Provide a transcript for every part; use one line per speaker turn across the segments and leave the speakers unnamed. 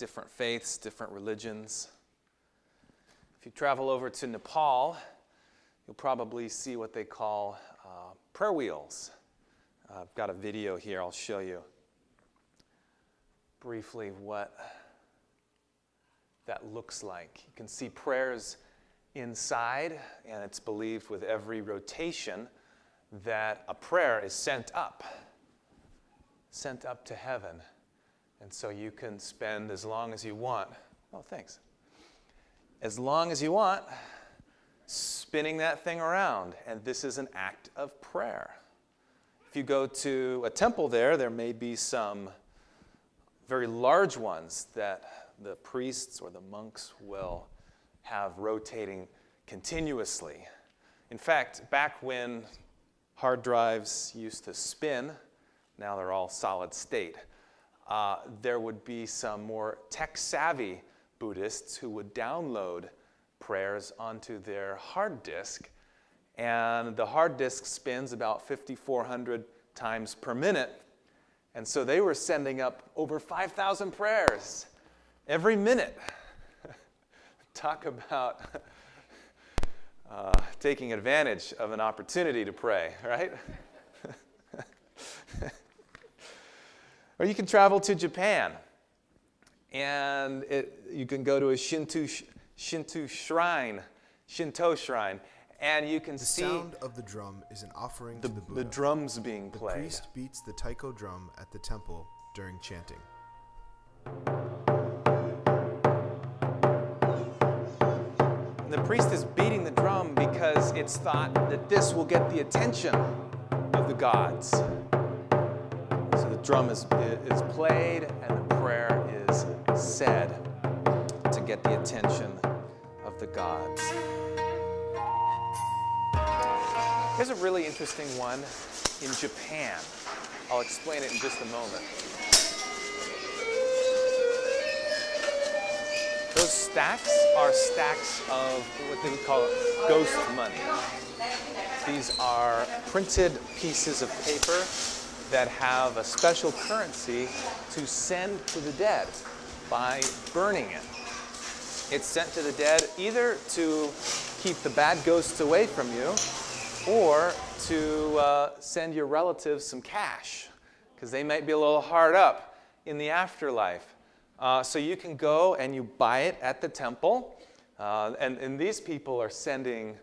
different faiths, different religions. If you travel over to Nepal, you'll probably see what they call uh, prayer wheels. Uh, I've got a video here, I'll show you briefly what that looks like. You can see prayers inside, and it's believed with every rotation that a prayer is sent up, sent up to heaven. And so you can spend as long as you want. Oh, thanks. As long as you want, spinning that thing around. And this is an act of prayer. If you go to a temple there, there may be some very large ones that the priests or the monks will have rotating continuously. In fact, back when hard drives used to spin, now they're all solid state, uh, there would be some more tech savvy Buddhists who would download prayers onto their hard disk. And the hard disk spins about 5,400 times per minute. And so they were sending up over 5,000 prayers every minute. Talk about uh, taking advantage of an opportunity to pray, right? or you can travel to Japan and it, you can go to a Shinto, Shinto shrine, Shinto shrine, and you can
the
see
The sound of the drum is an offering
the,
to the Buddha.
the drums being played.
The priest beats the taiko drum at the temple during chanting.
The priest is beating the drum because it's thought that this will get the attention of the gods. Drum is, is played and the prayer is said to get the attention of the gods. Here's a really interesting one in Japan. I'll explain it in just a moment. Those stacks are stacks of what they would call ghost money. These are printed pieces of paper that have a special currency to send to the dead by burning it. It's sent to the dead either to keep the bad ghosts away from you or to uh, send your relatives some cash because they might be a little hard up in the afterlife. Uh, so you can go and you buy it at the temple. Uh, and, and these people are sending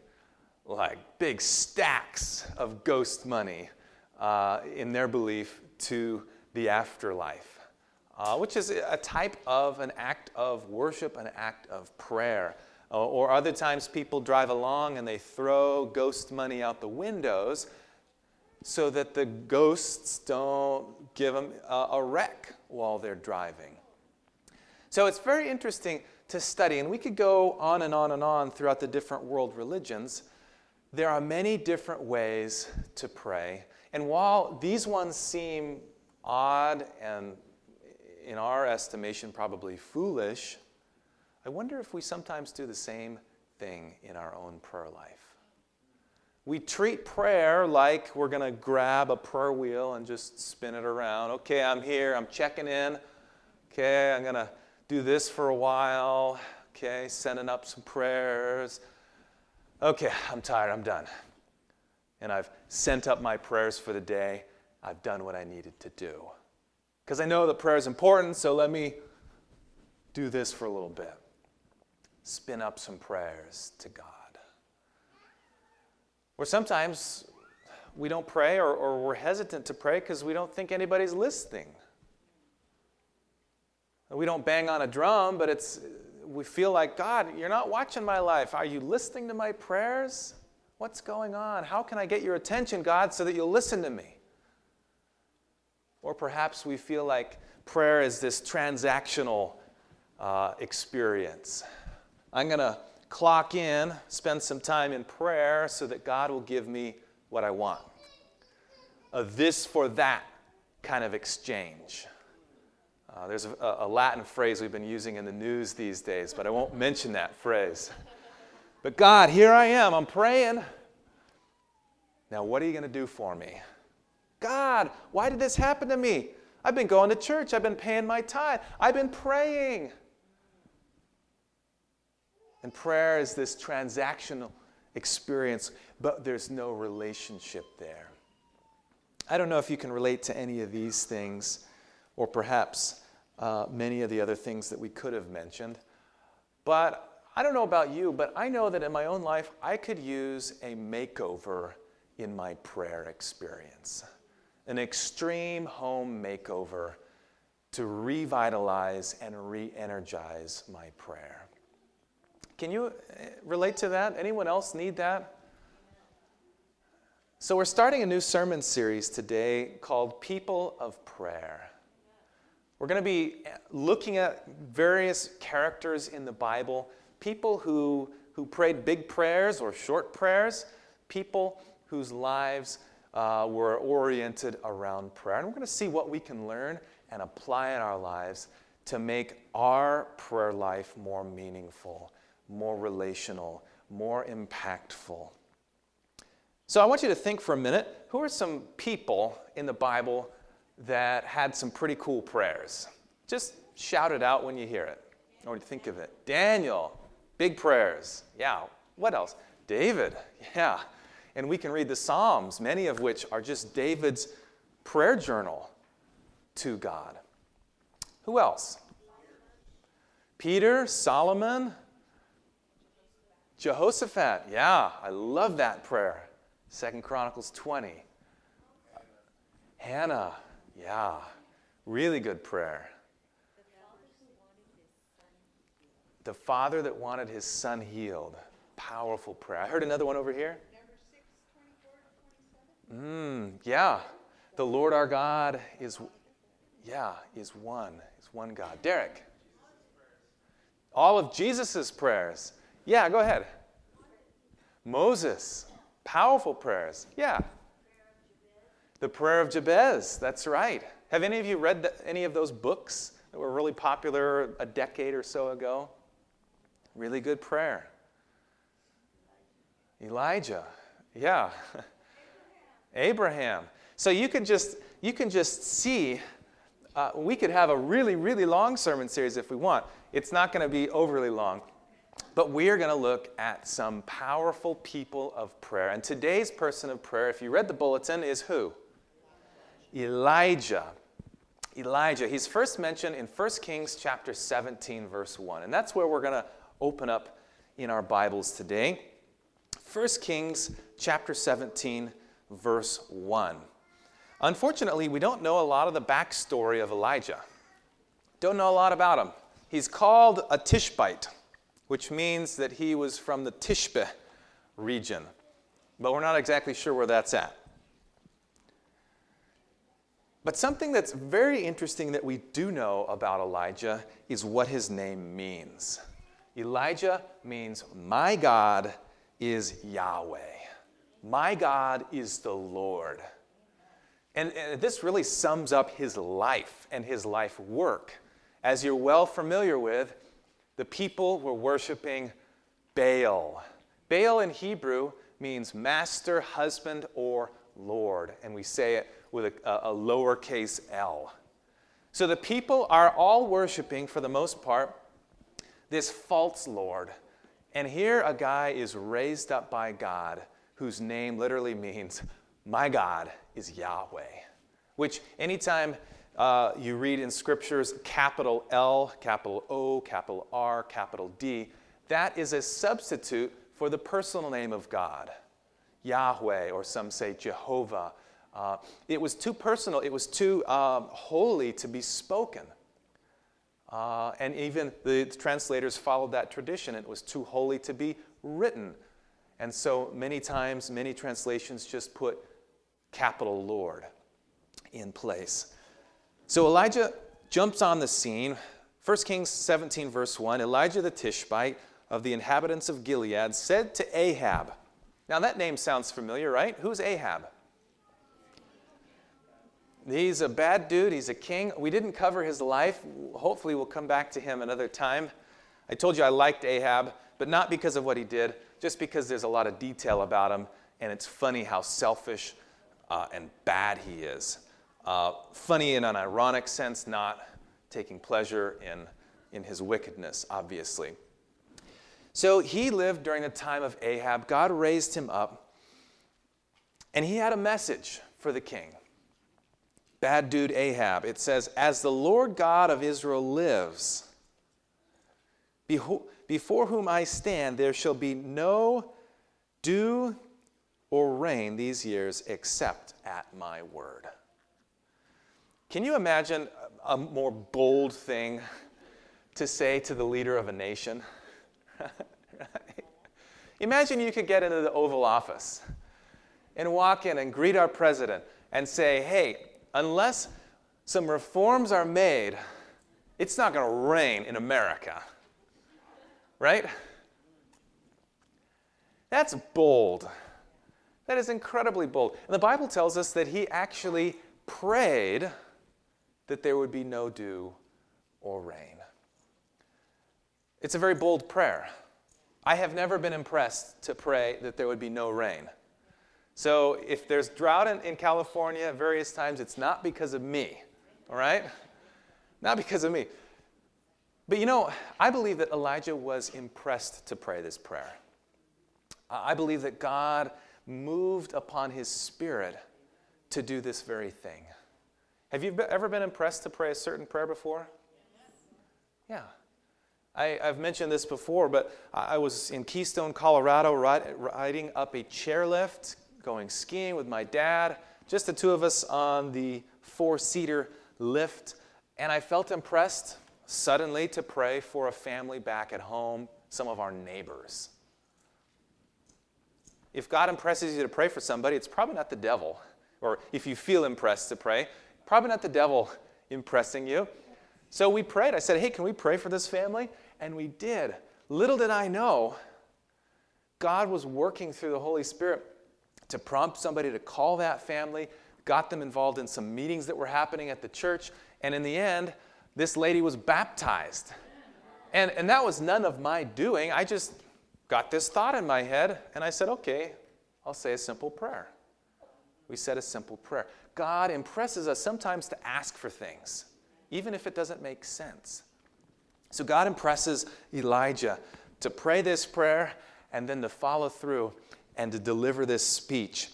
like big stacks of ghost money uh, in their belief to the afterlife, uh, which is a type of an act of worship, an act of prayer. Uh, or other times people drive along and they throw ghost money out the windows so that the ghosts don't give them a, a wreck while they're driving. So it's very interesting to study, and we could go on and on and on throughout the different world religions. There are many different ways to pray. And while these ones seem odd and, in our estimation, probably foolish, I wonder if we sometimes do the same thing in our own prayer life. We treat prayer like we're going to grab a prayer wheel and just spin it around. Okay, I'm here, I'm checking in. Okay, I'm going to do this for a while. Okay, sending up some prayers. Okay, I'm tired, I'm done. And I've sent up my prayers for the day. I've done what I needed to do. Because I know that prayer is important, so let me do this for a little bit. Spin up some prayers to God. Or sometimes we don't pray or, or we're hesitant to pray because we don't think anybody's listening. We don't bang on a drum, but it's we feel like, God, you're not watching my life. Are you listening to my prayers? What's going on? How can I get your attention, God, so that you'll listen to me? Or perhaps we feel like prayer is this transactional uh, experience. I'm going to clock in, spend some time in prayer so that God will give me what I want. A this for that kind of exchange. Uh, there's a, a, Latin phrase we've been using in the news these days, but I won't mention that phrase. But God, here I am, I'm praying. Now, what are you going to do for me? God, why did this happen to me? I've been going to church. I've been paying my tithe. I've been praying. And prayer is this transactional experience, but there's no relationship there. I don't know if you can relate to any of these things, or perhaps uh, many of the other things that we could have mentioned. But I don't know about you, but I know that in my own life, I could use a makeover in my prayer experience an extreme home makeover to revitalize and re energize my prayer. Can you uh, relate to that? Anyone else need that? So, we're starting a new sermon series today called People of Prayer. We're going to be looking at various characters in the Bible, people who, who prayed big prayers or short prayers, people whose lives uh, were oriented around prayer. And we're going to see what we can learn and apply in our lives to make our prayer life more meaningful, more relational, more impactful. So I want you to think for a minute who are some people in the Bible that had some pretty cool prayers? Just shout it out when you hear it or think of it. Daniel, big prayers. Yeah. What else? David. Yeah. And we can read the Psalms, many of which are just David's prayer journal to God. Who else? Peter, Solomon, Jehoshaphat. Yeah, I love that prayer. Second Chronicles 20. Hannah. Yeah, really good prayer. The father that wanted his son healed. Powerful prayer. I heard another one over here. Mm, yeah. The Lord our God is, yeah, is one. Is one God. Derek. All of Jesus' prayers. Yeah, go ahead. Moses. Powerful prayers. Yeah. The prayer of Jabez. That's right. Have any of you read the, any of those books that were really popular a decade or so ago? Really good prayer. Elijah. Yeah. Abraham. So you can just you can just see. Uh, we could have a really really long sermon series if we want. It's not going to be overly long, but we are going to look at some powerful people of prayer. And today's person of prayer, if you read the bulletin, is who? Elijah. Elijah. He's first mentioned in 1 Kings chapter 17 verse 1. And that's where we're going to open up in our Bibles today. 1 Kings chapter 17 verse 1. Unfortunately, we don't know a lot of the backstory of Elijah. Don't know a lot about him. He's called a Tishbite, which means that he was from the Tishbe region, but we're not exactly sure where that's at. But something that's very interesting that we do know about Elijah is what his name means. Elijah means, My God is Yahweh. My God is the Lord. And, and, this really sums up his life and his life work. As you're well familiar with, the people were worshiping Baal. Baal in Hebrew means master, husband, or Lord. And we say it with a, a lowercase l. So the people are all worshiping, for the most part, this false Lord. And here a guy is raised up by God whose name literally means, My God is Yahweh. Which, anytime uh, you read in scriptures capital L, capital O, capital R, capital D, that is a substitute for the personal name of God, Yahweh, or some say Jehovah. Uh, it was too personal, it was too um, holy to be spoken. Uh, and even the translators followed that tradition. It was too holy to be written. And so many times, many translations just put capital Lord in place. So Elijah jumps on the scene. 1 Kings 17, verse 1 Elijah the Tishbite of the inhabitants of Gilead said to Ahab, Now that name sounds familiar, right? Who's Ahab? He's a bad dude. He's a king. We didn't cover his life. Hopefully, we'll come back to him another time. I told you I liked Ahab, but not because of what he did, just because there's a lot of detail about him, and it's funny how selfish uh, and bad he is. uh, funny in an ironic sense, not taking pleasure in, in his wickedness, obviously. So he lived during the time of Ahab. God raised him up, and he had a message for the king. Bad dude Ahab. It says, As the Lord God of Israel lives, before whom I stand, there shall be no dew or rain these years except at my word. Can you imagine a more bold thing to say to the leader of a nation? Imagine you could get into the Oval Office and walk in and greet our president and say, hey, unless some reforms are made, it's not going to rain in America. Right? That's bold. That is incredibly bold. And the Bible tells us that he actually prayed that there would be no dew or rain. It's a very bold prayer. I have never been impressed to pray that there would be no rain. So if there's drought in, in California at various times, it's not because of me, all right? Not because of me. But you know, I believe that Elijah was impressed to pray this prayer. I believe that God moved upon his spirit to do this very thing. Have you ever been impressed to pray a certain prayer before? Yeah. I, have mentioned this before, but I was in Keystone, Colorado, riding up a chairlift, going skiing with my dad, just the two of us on the four seater lift. And I felt impressed suddenly to pray for a family back at home, some of our neighbors. If God impresses you to pray for somebody, it's probably not the devil. Or if you feel impressed to pray, probably not the devil impressing you. So we prayed. I said, Hey, can we pray for this family? And we did. Little did I know, God was working through the Holy Spirit to prompt somebody to call that family, got them involved in some meetings that were happening at the church, and in the end, this lady was baptized. And, and that was none of my doing. I just got this thought in my head, and I said, okay, I'll say a simple prayer. We said a simple prayer. God impresses us sometimes to ask for things, even if it doesn't make sense. So God impresses Elijah to pray this prayer and then to follow through and to deliver this speech.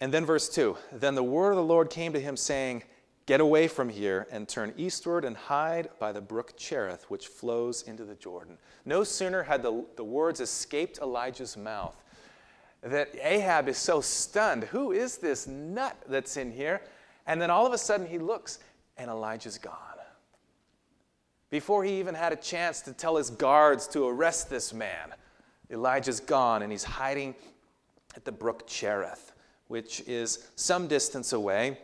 And then, verse 2 Then the word of the Lord came to him, saying, Get away from here and turn eastward and hide by the brook Cherith, which flows into the Jordan. No sooner had the, the words escaped Elijah's mouth that Ahab is so stunned. Who is this nut that's in here? And then all of a sudden he looks and Elijah's gone. Before he even had a chance to tell his guards to arrest this man, Elijah's gone and he's hiding at the brook Cherith, which is some distance away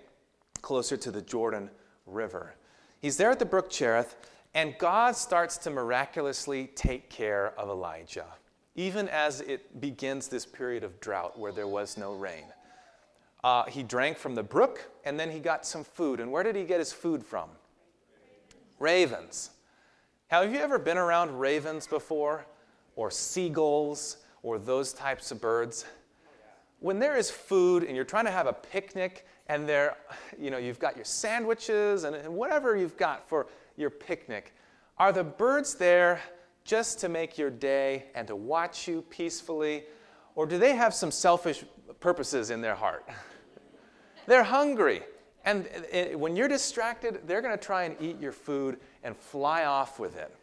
closer to the Jordan River. He's there at the brook Cherith, and God starts to miraculously take care of Elijah, even as it begins this period of drought where there was no rain. Uh, he drank from the brook, and then he got some food. And where did he get his food from? Ravens. Have you ever been around ravens before? Or seagulls? Or those types of birds? When there is food and you're trying to have a picnic and there, you know, you've got your sandwiches and, and whatever you've got for your picnic. Are the birds there just to make your day and to watch you peacefully? Or do they have some selfish purposes in their heart? they're hungry. And eh, when you're distracted, they're going to try and eat your food and fly off with it.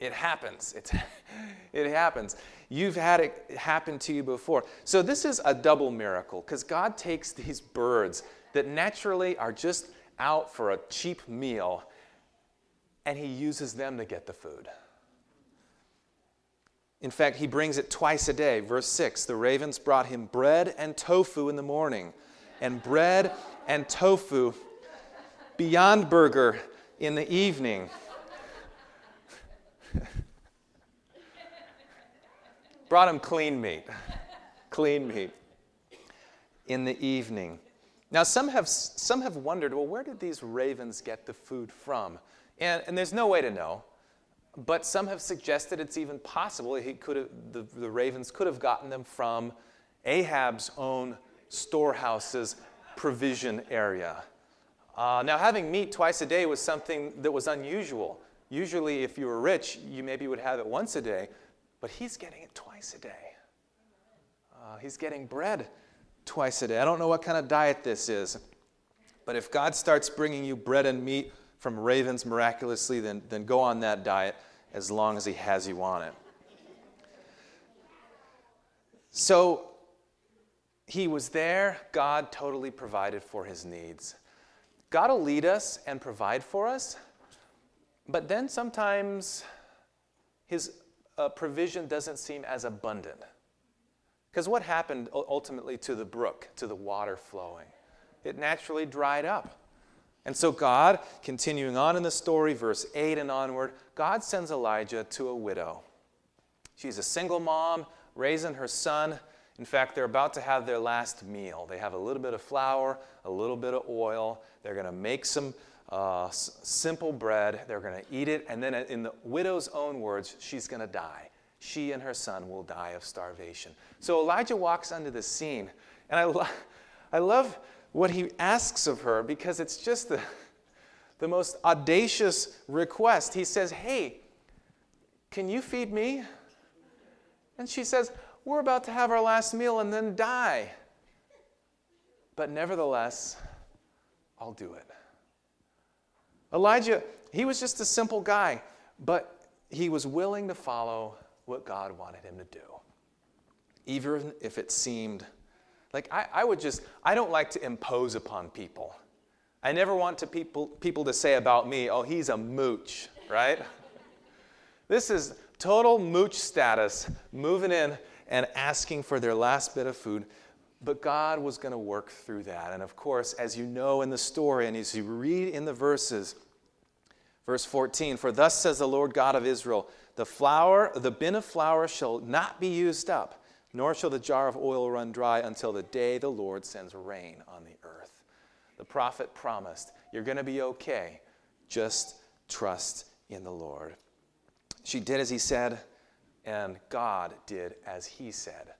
It happens. It's, it happens. You've had it happen to you before. So, this is a double miracle because God takes these birds that naturally are just out for a cheap meal and He uses them to get the food. In fact, He brings it twice a day. Verse 6 the ravens brought him bread and tofu in the morning, and bread and tofu beyond burger in the evening. Brought him clean meat. clean meat in the evening. Now, some have, some have wondered well, where did these ravens get the food from? And, and there's no way to know. But some have suggested it's even possible he could have, the, the ravens could have gotten them from Ahab's own storehouse's provision area. Uh, now, having meat twice a day was something that was unusual. Usually, if you were rich, you maybe would have it once a day, but he's getting it twice a day. Uh, he's getting bread twice a day. I don't know what kind of diet this is, but if God starts bringing you bread and meat from ravens miraculously, then, then go on that diet as long as He has you on it. So he was there. God totally provided for his needs. God will lead us and provide for us, but then sometimes his uh, provision doesn't seem as abundant. Because what happened ultimately to the brook, to the water flowing? It naturally dried up. And so, God, continuing on in the story, verse 8 and onward, God sends Elijah to a widow. She's a single mom raising her son. In fact, they're about to have their last meal. They have a little bit of flour, a little bit of oil. They're going to make some uh, simple bread. They're going to eat it. And then, in the widow's own words, she's going to die. She and her son will die of starvation. So Elijah walks onto the scene. And I, lo- I love what he asks of her because it's just the, the most audacious request. He says, Hey, can you feed me? And she says, We're about to have our last meal and then die. But nevertheless, I'll do it. Elijah, he was just a simple guy, but he was willing to follow what God wanted him to do, even if it seemed like I, I would just, I don't like to impose upon people. I never want to people, people to say about me, oh, he's a mooch, right? this is total mooch status, moving in and asking for their last bit of food. But God was going to work through that. And of course, as you know in the story, and as you read in the verses, verse 14 For thus says the Lord God of Israel, the flour, the bin of flour shall not be used up, nor shall the jar of oil run dry until the day the Lord sends rain on the earth. The prophet promised, You're going to be okay. Just trust in the Lord. She did as he said, and God did as he said.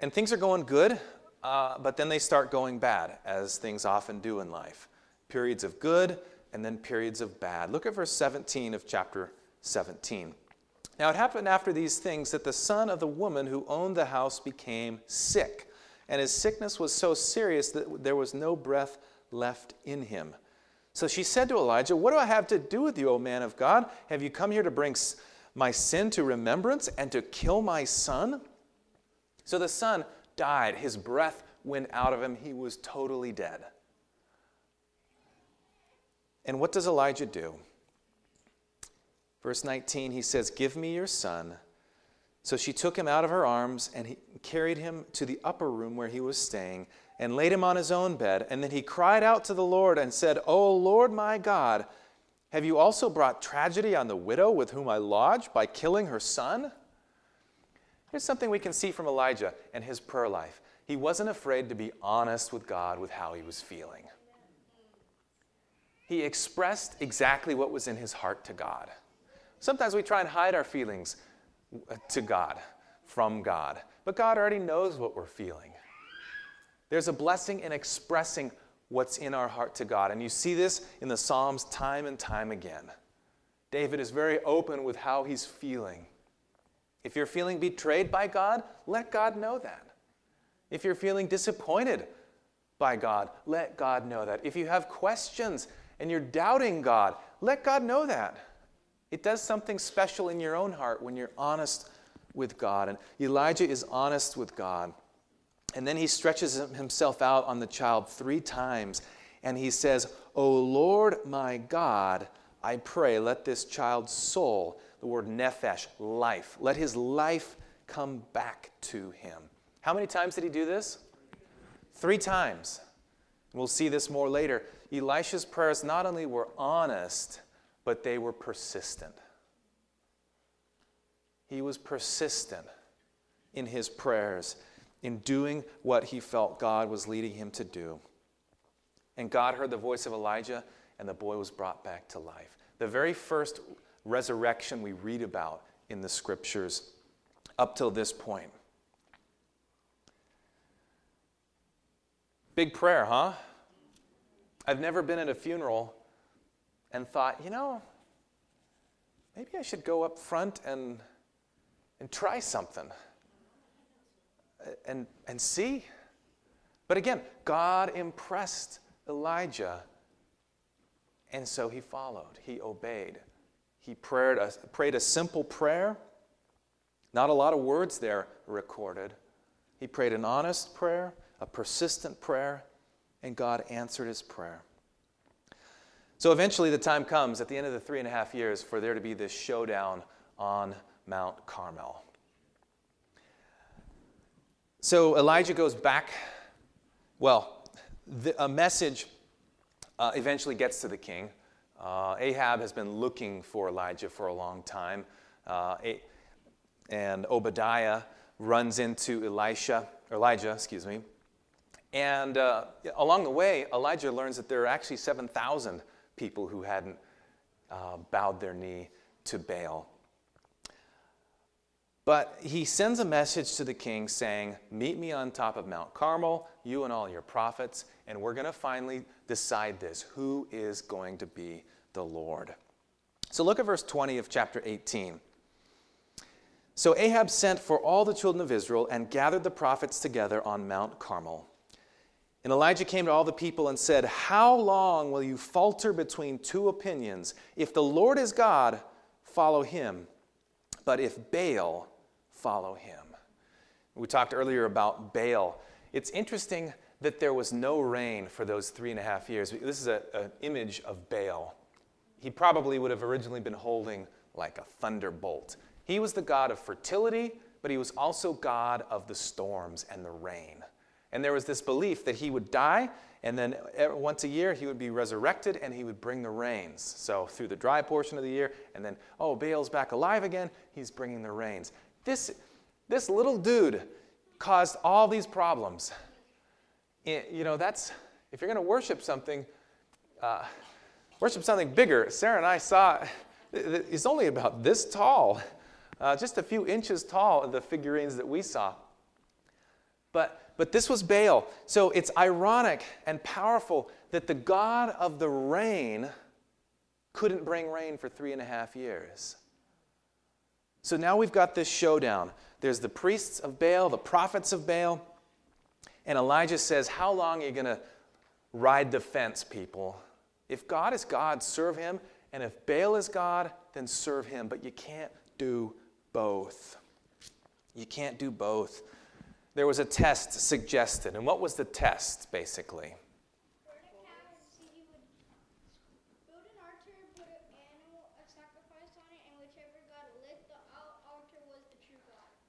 And things are going good, uh, but then they start going bad, as things often do in life. Periods of good and then periods of bad. Look at verse 17 of chapter 17. Now it happened after these things that the son of the woman who owned the house became sick, and his sickness was so serious that there was no breath left in him. So she said to Elijah, What do I have to do with you, O man of God? Have you come here to bring my sin to remembrance and to kill my son? So the son died. His breath went out of him. He was totally dead. And what does Elijah do? Verse 19, he says, Give me your son. So she took him out of her arms and he carried him to the upper room where he was staying and laid him on his own bed. And then he cried out to the Lord and said, O Lord my God, have you also brought tragedy on the widow with whom I lodge by killing her son? Here's something we can see from Elijah and his prayer life. He wasn't afraid to be honest with God with how he was feeling. He expressed exactly what was in his heart to God. Sometimes we try and hide our feelings uh, to God, from God, but God already knows what we're feeling. There's a blessing in expressing what's in our heart to God. And you see this in the Psalms time and time again. David is very open with how he's feeling. If you're feeling betrayed by God, let God know that. If you're feeling disappointed by God, let God know that. If you have questions and you're doubting God, let God know that. It does something special in your own heart when you're honest with God. And Elijah is honest with God. And then he stretches himself out on the child three times and he says, O Lord my God, I pray, let this child's soul, the word nephesh, life, let his life come back to him. How many times did he do this? Three times. We'll see this more later. Elisha's prayers not only were honest, but they were persistent. He was persistent in his prayers in doing what he felt God was leading him to do. And God heard the voice of Elijah, and the boy was brought back to life. The very first resurrection we read about in the scriptures up till this point. Big prayer, huh? I've never been at a funeral and thought, you know, maybe I should go up front and, and try something and, and see. But again, God impressed Elijah, and so he followed, he obeyed. He prayed a, prayed a simple prayer, not a lot of words there recorded. He prayed an honest prayer, a persistent prayer, and God answered his prayer. So eventually, the time comes at the end of the three and a half years for there to be this showdown on Mount Carmel. So Elijah goes back. Well, the, a message uh, eventually gets to the king. Uh, Ahab has been looking for Elijah for a long time. Uh, and Obadiah runs into Elisha, Elijah, excuse me. And uh, along the way, Elijah learns that there are actually 7,000 people who hadn't uh, bowed their knee to Baal. But he sends a message to the king saying, Meet me on top of Mount Carmel, you and all your prophets, and we're going to finally decide this. Who is going to be the Lord? So look at verse 20 of chapter 18. So Ahab sent for all the children of Israel and gathered the prophets together on Mount Carmel. And Elijah came to all the people and said, How long will you falter between two opinions? If the Lord is God, follow him. But if Baal, follow him. We talked earlier about Baal. It's interesting that there was no rain for those three and a half years. This is an image of Baal. He probably would have originally been holding like a thunderbolt. He was the god of fertility, but he was also god of the storms and the rain. And there was this belief that he would die, and then once a year he would be resurrected and he would bring the rains. So through the dry portion of the year, and then, oh, Baal's back alive again, he's bringing the rains. This, this little dude caused all these problems. You know, that's, if you're going to worship something, uh, worship something bigger. Sarah and I saw, it's only about this tall, uh, just a few inches tall, the figurines that we saw. But but this was Baal. So it's ironic and powerful that the God of the rain couldn't bring rain for three and a half years. So now we've got this showdown. There's the priests of Baal, the prophets of Baal, and Elijah says, How long are you going to ride the fence, people? If God is God, serve him, and if Baal is God, then serve him. But you can't do both. You can't do both there was a test suggested. And what was the test, basically?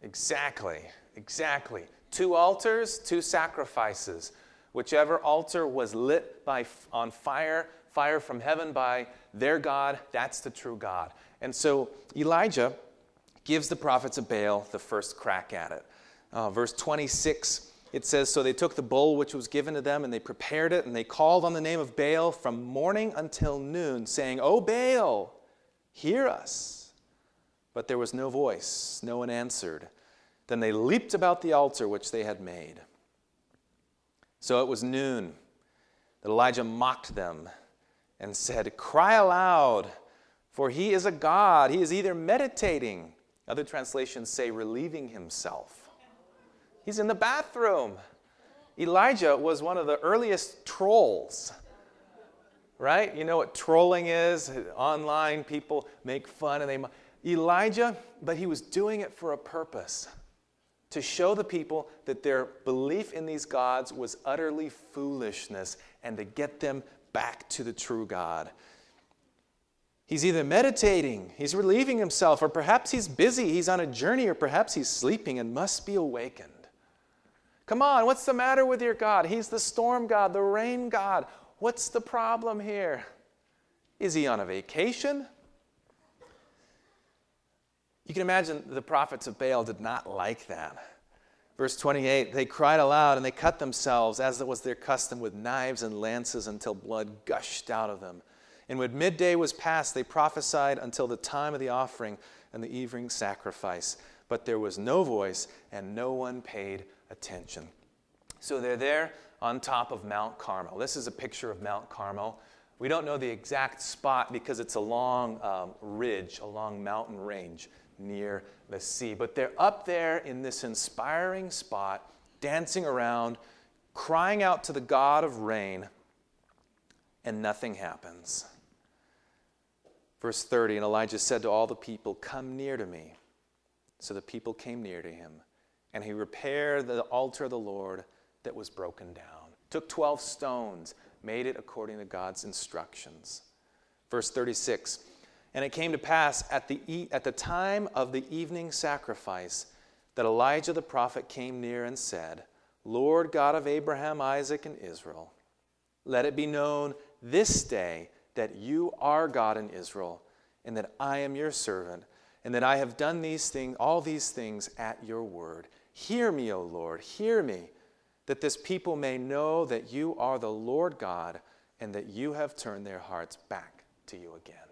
Exactly, exactly. Two altars, two sacrifices. Whichever altar was lit by, on fire, fire from heaven by their God, that's the true God. And so Elijah gives the prophets of Baal the first crack at it. Uh, verse 26, it says, So they took the bowl which was given to them, and they prepared it, and they called on the name of Baal from morning until noon, saying, O Baal, hear us. But there was no voice, no one answered. Then they leaped about the altar which they had made. So it was noon that Elijah mocked them and said, Cry aloud, for he is a God. He is either meditating, other translations say relieving himself, He's in the bathroom. Elijah was one of the earliest trolls. Right? You know what trolling is? Online people make fun and they Elijah, but he was doing it for a purpose. To show the people that their belief in these gods was utterly foolishness and to get them back to the true God. He's either meditating, he's relieving himself, or perhaps he's busy, he's on a journey, or perhaps he's sleeping and must be awakened. Come on, what's the matter with your God? He's the storm God, the rain God. What's the problem here? Is he on a vacation? You can imagine the prophets of Baal did not like that. Verse 28 they cried aloud and they cut themselves, as it was their custom, with knives and lances until blood gushed out of them. And when midday was past, they prophesied until the time of the offering and the evening sacrifice. But there was no voice, and no one paid attention. So they're there on top of Mount Carmel. This is a picture of Mount Carmel. We don't know the exact spot because it's a long um, ridge, a long mountain range near the sea. But they're up there in this inspiring spot, dancing around, crying out to the God of rain, and nothing happens. Verse 30 And Elijah said to all the people, Come near to me. So the people came near to him, and he repaired the altar of the Lord that was broken down. Took 12 stones, made it according to God's instructions. Verse 36 And it came to pass at the, e- at the time of the evening sacrifice that Elijah the prophet came near and said, Lord God of Abraham, Isaac, and Israel, let it be known this day that you are God in Israel, and that I am your servant, and that I have done these things, all these things at your word. Hear me, O Lord, hear me, that this people may know that you are the Lord God, and that you have turned their hearts back to you again.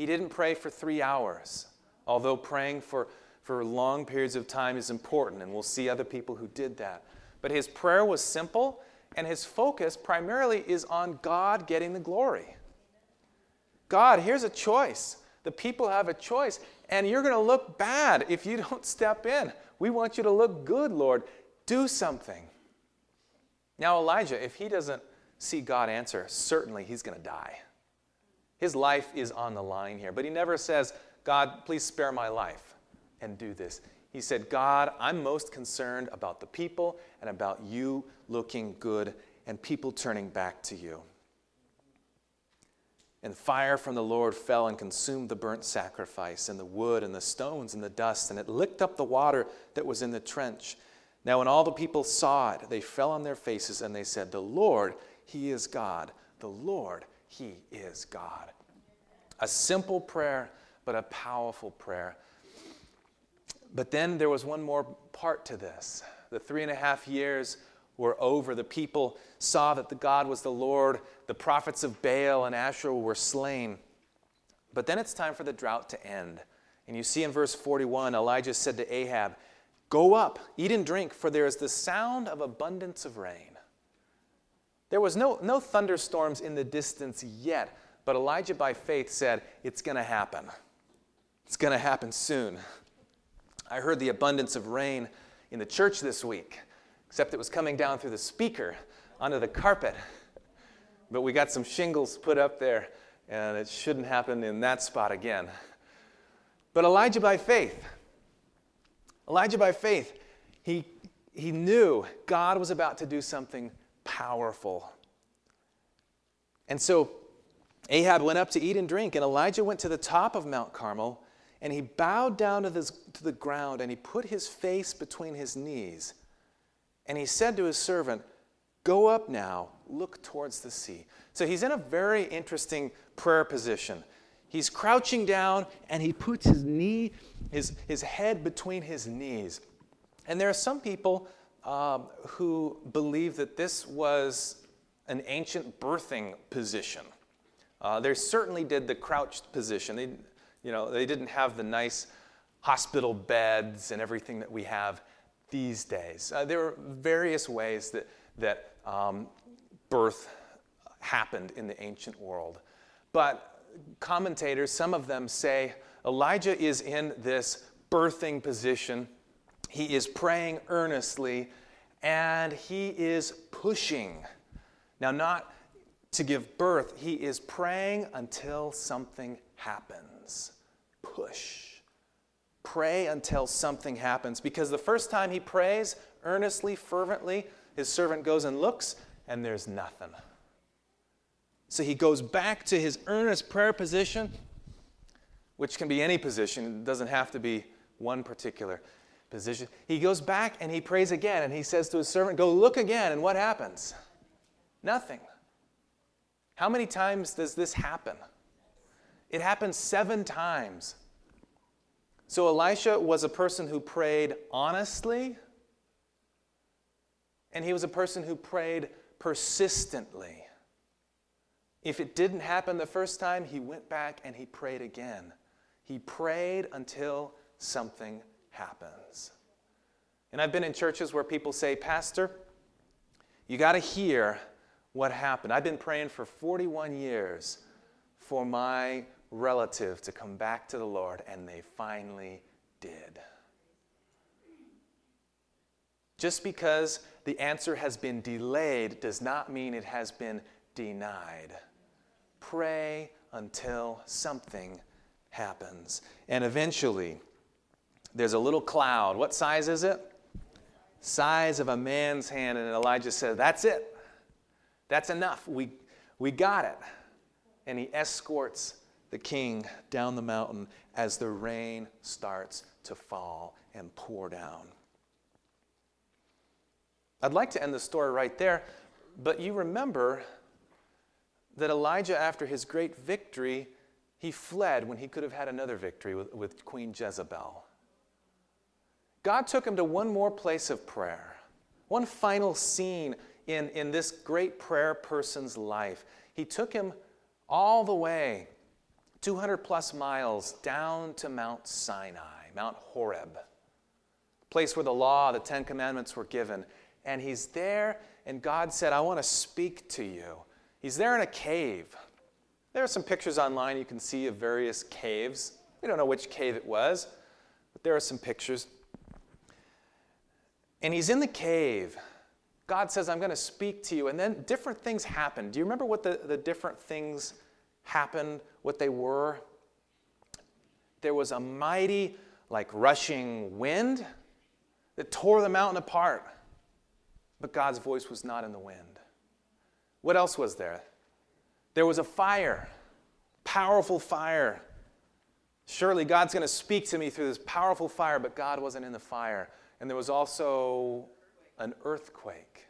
He didn't pray for three hours, although praying for, for long periods of time is important, and we'll see other people who did that. But his prayer was simple and his focus primarily is on God getting the glory. God, here's a choice. The people have a choice, and you're going to look bad if you don't step in. We want you to look good, Lord. Do something. Now, Elijah, if he doesn't see God answer, certainly he's going to die. His life is on the line here, but he never says, God, please spare my life and do this. He said, God, I'm most concerned about the people and about you looking good and people turning back to you. And fire from the Lord fell and consumed the burnt sacrifice, and the wood, and the stones, and the dust, and it licked up the water that was in the trench. Now, when all the people saw it, they fell on their faces, and they said, The Lord, He is God. The Lord, He is God. A simple prayer, but a powerful prayer. But then there was one more part to this. The three and a half years were over. The people saw that the God was the Lord. The prophets of Baal and Asherah were slain. But then it's time for the drought to end. And you see in verse 41, Elijah said to Ahab, Go up, eat and drink, for there is the sound of abundance of rain. There was no, no thunderstorms in the distance yet, but Elijah by faith said, It's going to happen. It's going to happen soon. I heard the abundance of rain in the church this week, except it was coming down through the speaker onto the carpet. But we got some shingles put up there, and it shouldn't happen in that spot again. But Elijah by faith, Elijah by faith, he, he knew God was about to do something powerful. And so Ahab went up to eat and drink, and Elijah went to the top of Mount Carmel and he bowed down to, this, to the ground and he put his face between his knees. And he said to his servant, Go up now, look towards the sea. So he's in a very interesting prayer position. He's crouching down and he puts his knee, his, his head between his knees. And there are some people um, who believe that this was an ancient birthing position. Uh, they certainly did the crouched position. They, you know, they didn't have the nice hospital beds and everything that we have these days. Uh, there were various ways that, that um, birth happened in the ancient world. But commentators, some of them say Elijah is in this birthing position. He is praying earnestly and he is pushing. Now, not to give birth, he is praying until something happens push. Pray until something happens. Because the first time he prays earnestly, fervently, his servant goes and looks, and there's nothing. So he goes back to his earnest prayer position, which can be any position, it doesn't have to be one particular position. He goes back and he prays again, and he says to his servant, Go look again, and what happens? Nothing. How many times does this happen? It happened seven times. So Elisha was a person who prayed honestly, and he was a person who prayed persistently. If it didn't happen the first time, he went back and he prayed again. He prayed until something happens. And I've been in churches where people say, Pastor, You got to hear what happened. I've been praying for 41 years for my relative to come back to the Lord, and they finally did. Just because the answer has been delayed does not mean it has been denied. Pray until something happens. And eventually, there's a little cloud. What size is it? Size of a man's hand. And Elijah said, That's it. That's enough. We, we got it. And he escorts the king down the mountain as the rain starts to fall and pour down. I'd like to end the story right there, but you remember that Elijah, after his great victory, he fled when he could have had another victory with, with Queen Jezebel. God took him to one more place of prayer, one final scene in, in this great prayer person's life. He took him all the way 200 plus miles down to Mount Sinai, Mount Horeb, place where the law, the Ten Commandments were given. And he's there, and God said, I want to speak to you. He's there in a cave. There are some pictures online you can see of various caves. We don't know which cave it was, but there are some pictures. And he's in the cave. God says, I'm going to speak to you. And then different things happen. Do you remember what the, the different things happened, what they were? There was a mighty, like rushing wind that tore the mountain apart. But God's voice was not in the wind. What else was there? There was a fire, powerful fire. Surely God's going to speak to me through this powerful fire, but God wasn't in the fire. And there was also an earthquake.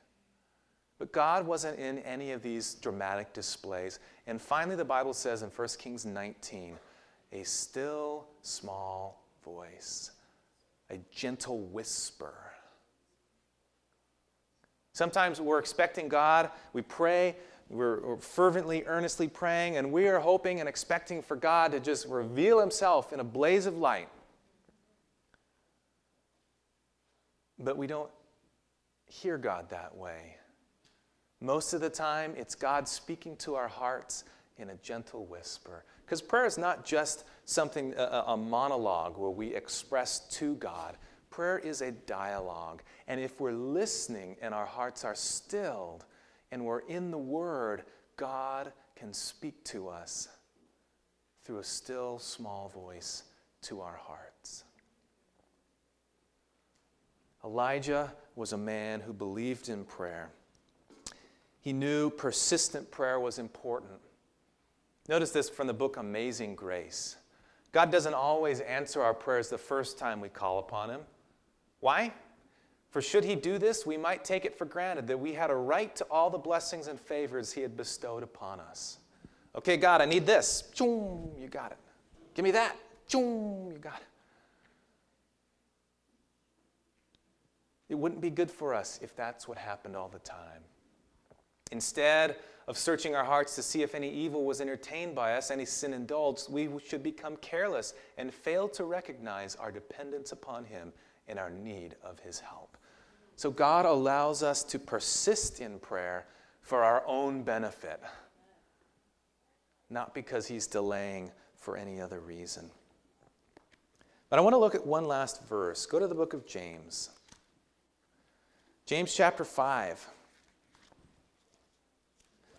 But God wasn't in any of these dramatic displays. And finally, the Bible says in 1 Kings 19, a still small voice, a gentle whisper. Sometimes we're expecting God, we pray, we're, fervently, earnestly praying, and we are hoping and expecting for God to just reveal Himself in a blaze of light. But we don't hear God that way. Most of the time, it's God speaking to our hearts in a gentle whisper. Because prayer is not just something, a, a monologue where we express to God. Prayer is a dialogue. And if we're listening and our hearts are stilled and we're in the Word, God can speak to us through a still small voice to our hearts. Elijah was a man who believed in prayer. He knew persistent prayer was important. Notice this from the book Amazing Grace. God doesn't always answer our prayers the first time we call upon Him. Why? For should He do this, we might take it for granted that we had a right to all the blessings and favors He had bestowed upon us. Okay, God, I need this. You got it. Give me that. You got it. It wouldn't be good for us if that's what happened all the time. Instead of searching our hearts to see if any evil was entertained by us, any sin indulged, we should become careless and fail to recognize our dependence upon Him and our need of His help. So God allows us to persist in prayer for our own benefit, not because He's delaying for any other reason. But I want to look at one last verse. Go to the book of James. James chapter 5.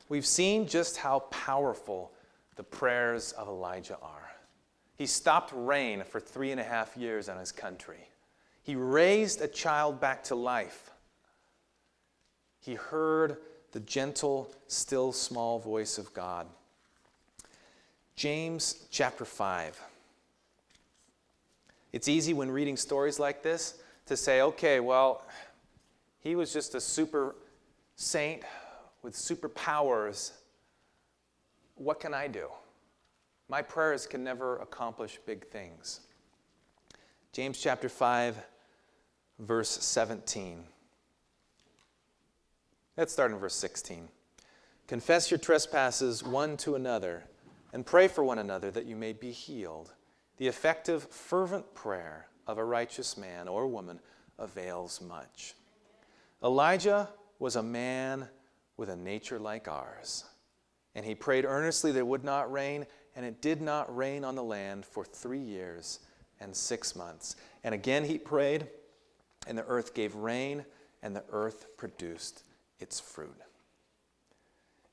We've seen just how powerful the prayers of Elijah are. He stopped rain for three and a half years on his country. He raised a child back to life. He heard the gentle, still, small voice of God. James chapter 5. It's easy when reading stories like this to say, okay, well, he was just a super saint with superpowers. What can I do? My prayers can never accomplish big things. James chapter 5, verse 17. Let's start in verse 16. Confess your trespasses one to another and pray for one another that you may be healed. The effective, fervent prayer of a righteous man or woman avails much. Elijah was a man with a nature like ours. And he prayed earnestly that it would not rain, and it did not rain on the land for three years and six months. And again he prayed, and the earth gave rain, and the earth produced its fruit.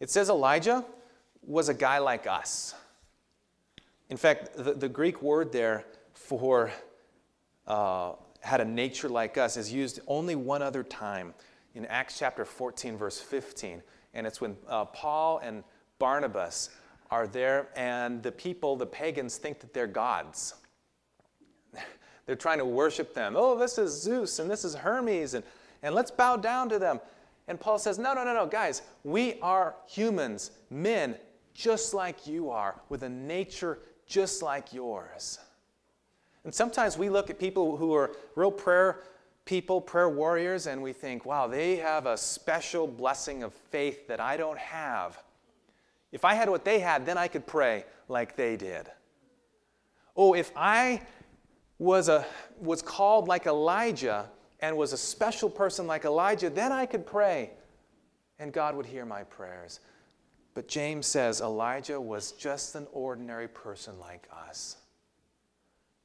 It says Elijah was a guy like us. In fact, the, the Greek word there for uh, had a nature like us is used only one other time in Acts chapter 14, verse 15. And it's when uh, Paul and Barnabas are there, and the people, the pagans, think that they're gods. They're trying to worship them. Oh, this is Zeus and this is Hermes, and, and let's bow down to them. And Paul says, No, no, no, no, guys, we are humans, men, just like you are, with a nature just like yours. And sometimes we look at people who are real prayer people, prayer warriors, and we think, wow, they have a special blessing of faith that I don't have. If I had what they had, then I could pray like they did. Oh, if I was, a, was called like Elijah and was a special person like Elijah, then I could pray and God would hear my prayers. But James says Elijah was just an ordinary person like us.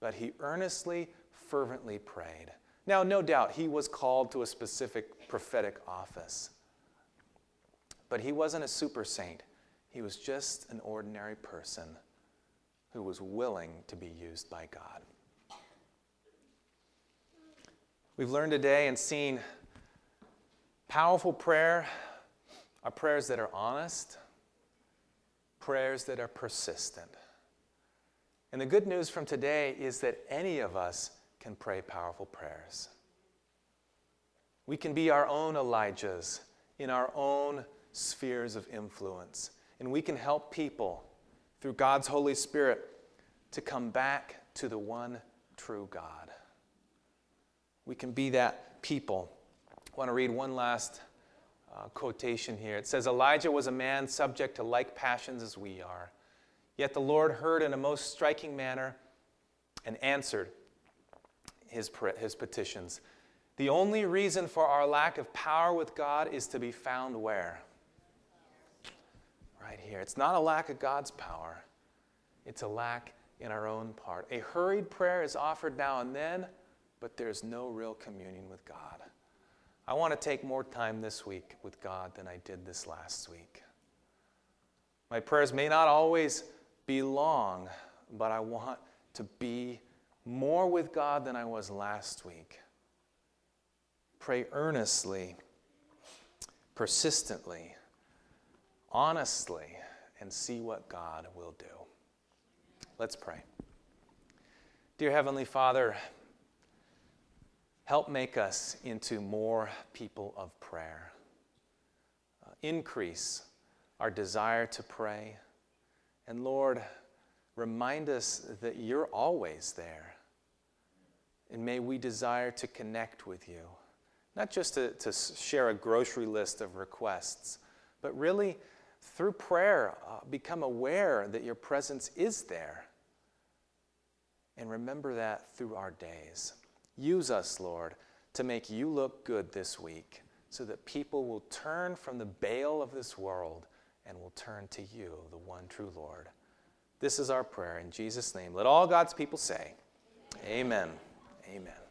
But he earnestly, fervently prayed. Now, no doubt, he was called to a specific prophetic office. But he wasn't a super saint. He was just an ordinary person who was willing to be used by God. We've learned today and seen powerful prayer are prayers that are honest, prayers that are persistent. And the good news from today is that any of us can pray powerful prayers. We can be our own Elijahs in our own spheres of influence and we can help people through God's Holy Spirit to come back to the one true God. We can be that people. I want to read one last uh, quotation here. It says Elijah was a man subject to like passions as we are. Yet the Lord heard in a most striking manner and answered his, his petitions. The only reason for our lack of power with God is to be found where? right here. It's not a lack of God's power, it's a lack in our own part. A hurried prayer is offered now and then, but there's no real communion with God. I want to take more time this week with God than I did this last week. My prayers may not always be long, but I want to be more with God than I was last week. Pray earnestly, persistently honestly and see what God will do. Let's pray. Dear Heavenly Father, help make us into more people of prayer. Uh, increase our desire to pray. And Lord, remind us that you're always there. And may we desire to connect with you, not just to, to share a grocery list of requests, but really through prayer, uh, become aware that your presence is there. And remember that through our days. Use us, Lord, to make you look good this week so that people will turn from the Baal of this world and will turn to you, the one true Lord. This is our prayer in Jesus' name. Let all God's people say, Amen. Amen.